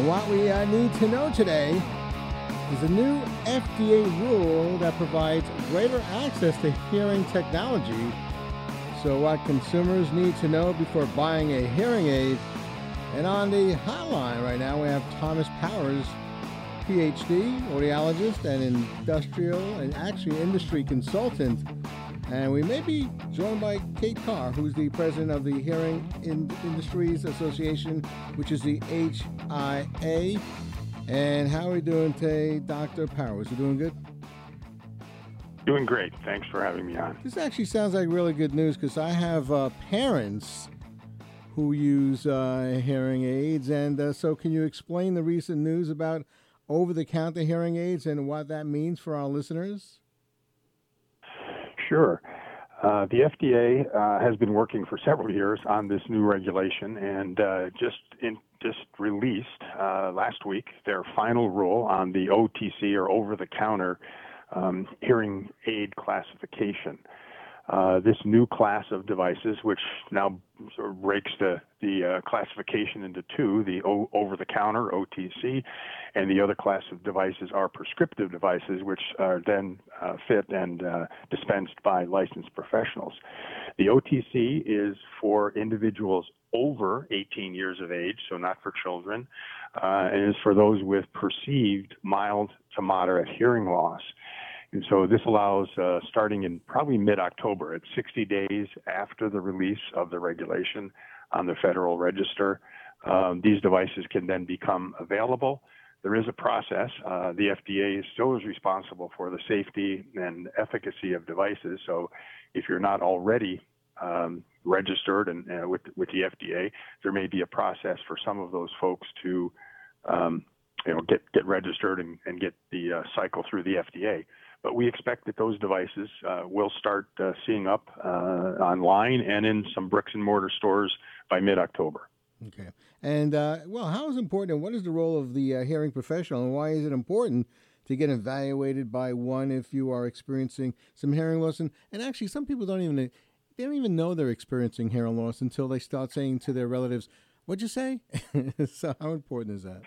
And what we uh, need to know today is a new FDA rule that provides greater access to hearing technology. So, what consumers need to know before buying a hearing aid. And on the hotline right now, we have Thomas Powers, PhD, audiologist, and industrial and actually industry consultant. And we may be joined by Kate Carr, who's the president of the Hearing in- Industries Association, which is the HIA. And how are we doing today, Dr. Powers? You doing good? Doing great. Thanks for having me on. This actually sounds like really good news because I have uh, parents who use uh, hearing aids. And uh, so, can you explain the recent news about over the counter hearing aids and what that means for our listeners? Sure. Uh, the FDA uh, has been working for several years on this new regulation and uh, just in, just released uh, last week their final rule on the OTC or over-the-counter um, hearing aid classification. Uh, this new class of devices, which now sort of breaks the, the uh, classification into two, the o- over-the-counter, OTC, and the other class of devices are prescriptive devices, which are then uh, fit and uh, dispensed by licensed professionals. The OTC is for individuals over 18 years of age, so not for children, uh, and is for those with perceived mild to moderate hearing loss. And so this allows, uh, starting in probably mid-October, it's 60 days after the release of the regulation on the Federal Register, um, these devices can then become available. There is a process. Uh, the FDA still is responsible for the safety and efficacy of devices. So if you're not already um, registered and uh, with with the FDA, there may be a process for some of those folks to um, you know get get registered and, and get the uh, cycle through the FDA. But we expect that those devices uh, will start uh, seeing up uh, online and in some bricks and mortar stores by mid-October. Okay. And, uh, well, how is important and what is the role of the uh, hearing professional and why is it important to get evaluated by one if you are experiencing some hearing loss? And, and actually, some people don't even, they don't even know they're experiencing hearing loss until they start saying to their relatives, What'd you say? so, how important is that?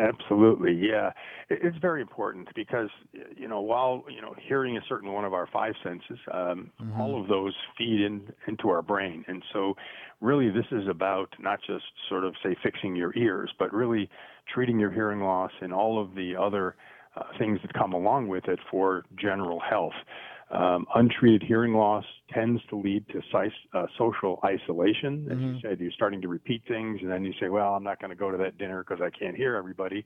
Absolutely, yeah. It's very important because you know while you know hearing is certainly one of our five senses, um, mm-hmm. all of those feed in into our brain, and so really this is about not just sort of say fixing your ears, but really treating your hearing loss and all of the other uh, things that come along with it for general health. Um, untreated hearing loss tends to lead to uh, social isolation. As mm-hmm. you said, you're starting to repeat things, and then you say, Well, I'm not going to go to that dinner because I can't hear everybody.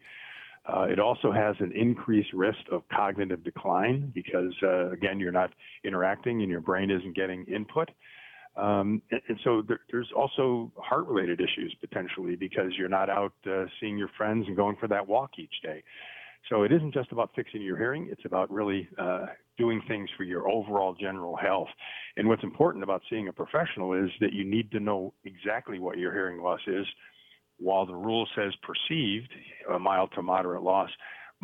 Uh, it also has an increased risk of cognitive decline because, uh, again, you're not interacting and your brain isn't getting input. Um, and, and, so there, there's also heart related issues potentially because you're not out uh, seeing your friends and going for that walk each day. So it isn't just about fixing your hearing, it's about really uh, doing things for your overall general health. And what's important about seeing a professional is that you need to know exactly what your hearing loss is. While the rule says perceived, a mild to moderate loss,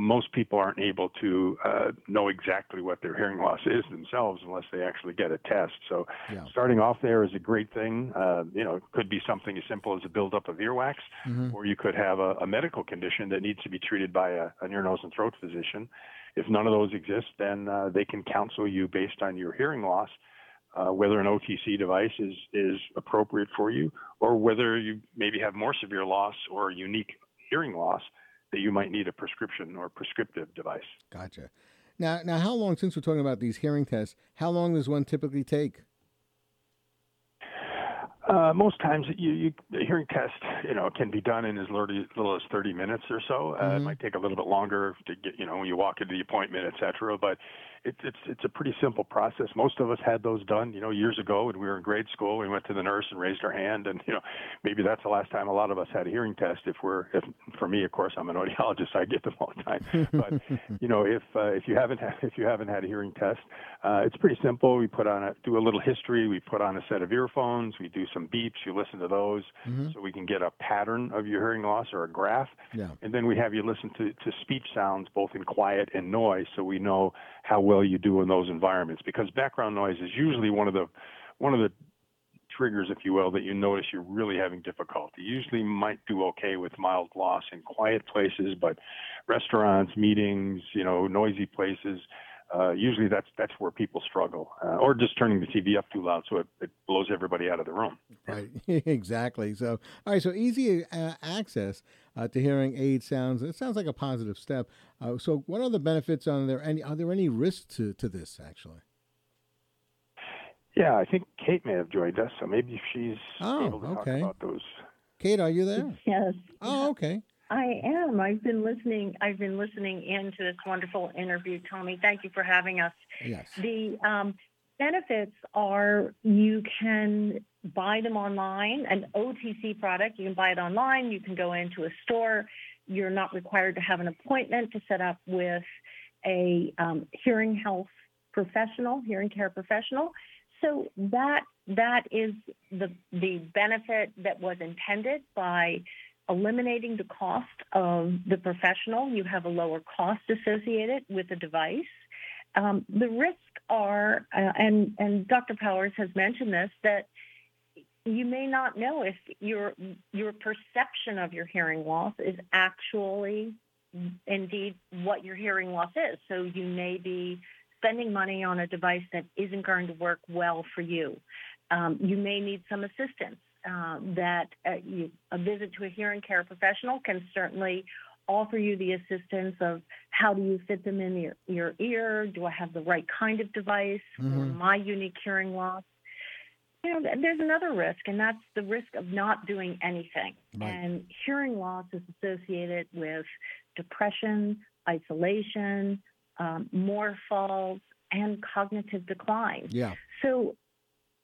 most people aren't able to uh, know exactly what their hearing loss is themselves unless they actually get a test. So, yeah. starting off there is a great thing. Uh, you know, it could be something as simple as a buildup of earwax, mm-hmm. or you could have a, a, medical condition that needs to be treated by a, an ear, nose, and throat physician. If none of those exist, then uh, they can counsel you based on your hearing loss. Uh, whether an OTC device is, is appropriate for you, or whether you maybe have more severe loss or unique hearing loss that you might need a prescription or prescriptive device. Gotcha. Now, now, how long since we're talking about these hearing tests? How long does one typically take? Uh, most times, you, you, the hearing test, you know, can be done in as little, little as 30 minutes or so. Uh, mm-hmm. It might take a little bit longer to get, you know, when you walk into the appointment, et cetera. But it's it's it's a pretty simple process. Most of us had those done, you know, years ago when we were in grade school. We went to the nurse and raised our hand, and you know, maybe that's the last time a lot of us had a hearing test. If we're, if for me, of course, I'm an audiologist, so I get them all the time. But you know, if uh, if you haven't had, if you haven't had a hearing test, uh, it's pretty simple. We put on a do a little history. We put on a set of earphones. We do some beeps. You listen to those, mm-hmm. so we can get a pattern of your hearing loss or a graph. Yeah. And then we have you listen to to speech sounds both in quiet and noise, so we know how well you do in those environments because background noise is usually one of the one of the triggers, if you will, that you notice you're really having difficulty. You usually might do okay with mild loss in quiet places, but restaurants, meetings, you know, noisy places, uh, usually that's that's where people struggle, uh, or just turning the TV up too loud so it, it blows everybody out of the room. Right, exactly. So, all right, so easy uh, access uh, to hearing aid sounds. It sounds like a positive step. Uh, so, what are the benefits? Are there any? Are there any risks to to this actually? Yeah, I think Kate may have joined us, so maybe she's oh, able to okay. talk about those. Kate, are you there? Yes. Oh, okay. I am. I've been listening. I've been listening into this wonderful interview, Tommy. Thank you for having us. Yes. The um, benefits are you can buy them online, an OTC product. You can buy it online. You can go into a store. You're not required to have an appointment to set up with a um, hearing health professional, hearing care professional. So that that is the the benefit that was intended by eliminating the cost of the professional. You have a lower cost associated with the device. Um, the risks are, uh, and and Dr. Powers has mentioned this that you may not know if your your perception of your hearing loss is actually indeed what your hearing loss is. So you may be spending money on a device that isn't going to work well for you. Um, you may need some assistance. Uh, that uh, you, a visit to a hearing care professional can certainly offer you the assistance of how do you fit them in your, your ear? Do I have the right kind of device mm-hmm. for my unique hearing loss? You know, there's another risk, and that's the risk of not doing anything. Right. And hearing loss is associated with depression, isolation, um, more falls, and cognitive decline. Yeah. So,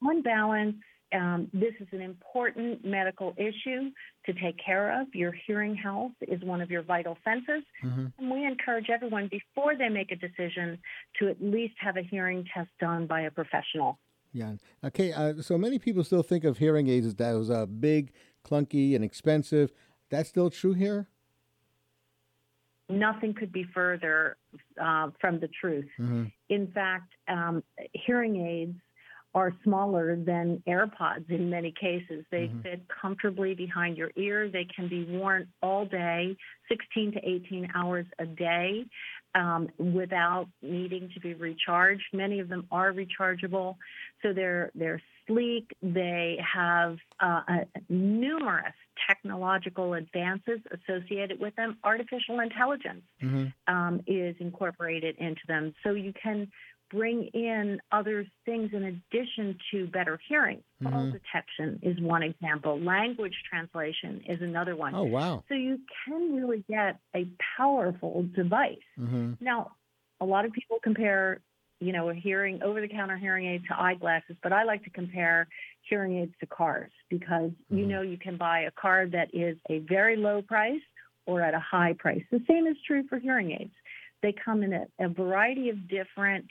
on balance, um, this is an important medical issue to take care of. Your hearing health is one of your vital senses. Mm-hmm. And we encourage everyone before they make a decision to at least have a hearing test done by a professional. Yeah. Okay. Uh, so many people still think of hearing aids as those uh, big, clunky, and expensive. That's still true here? Nothing could be further uh, from the truth. Mm-hmm. In fact, um, hearing aids are smaller than AirPods in many cases. They mm-hmm. fit comfortably behind your ear. They can be worn all day, 16 to 18 hours a day, um, without needing to be recharged. Many of them are rechargeable, so they're they're sleek. They have uh, numerous technological advances associated with them. Artificial intelligence mm-hmm. um, is incorporated into them, so you can bring in other things in addition to better hearing. Mm-hmm. Fall detection is one example. Language translation is another one. Oh, wow. So you can really get a powerful device. Mm-hmm. Now, a lot of people compare, you know, a hearing over the counter hearing aid to eyeglasses, but I like to compare hearing aids to cars because mm-hmm. you know you can buy a car that is a very low price or at a high price. The same is true for hearing aids. They come in a, a variety of different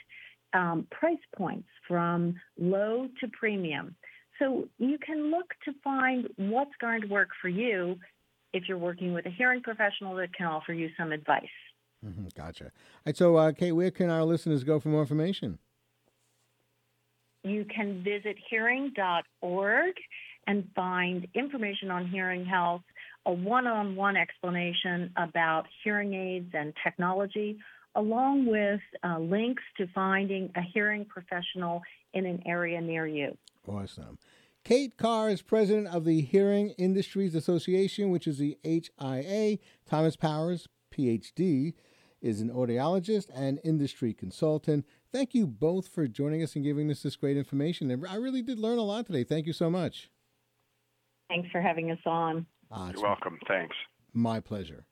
um, price points from low to premium. So you can look to find what's going to work for you if you're working with a hearing professional that can offer you some advice. Mm-hmm, gotcha. All right, so, uh, Kate, where can our listeners go for more information? You can visit hearing.org and find information on hearing health, a one on one explanation about hearing aids and technology, along with uh, links to finding a hearing professional in an area near you. Awesome. Kate Carr is president of the Hearing Industries Association, which is the HIA. Thomas Powers, PhD, is an audiologist and industry consultant. Thank you both for joining us and giving us this great information. I really did learn a lot today. Thank you so much. Thanks for having us on. Uh, You're welcome. Thanks. My pleasure.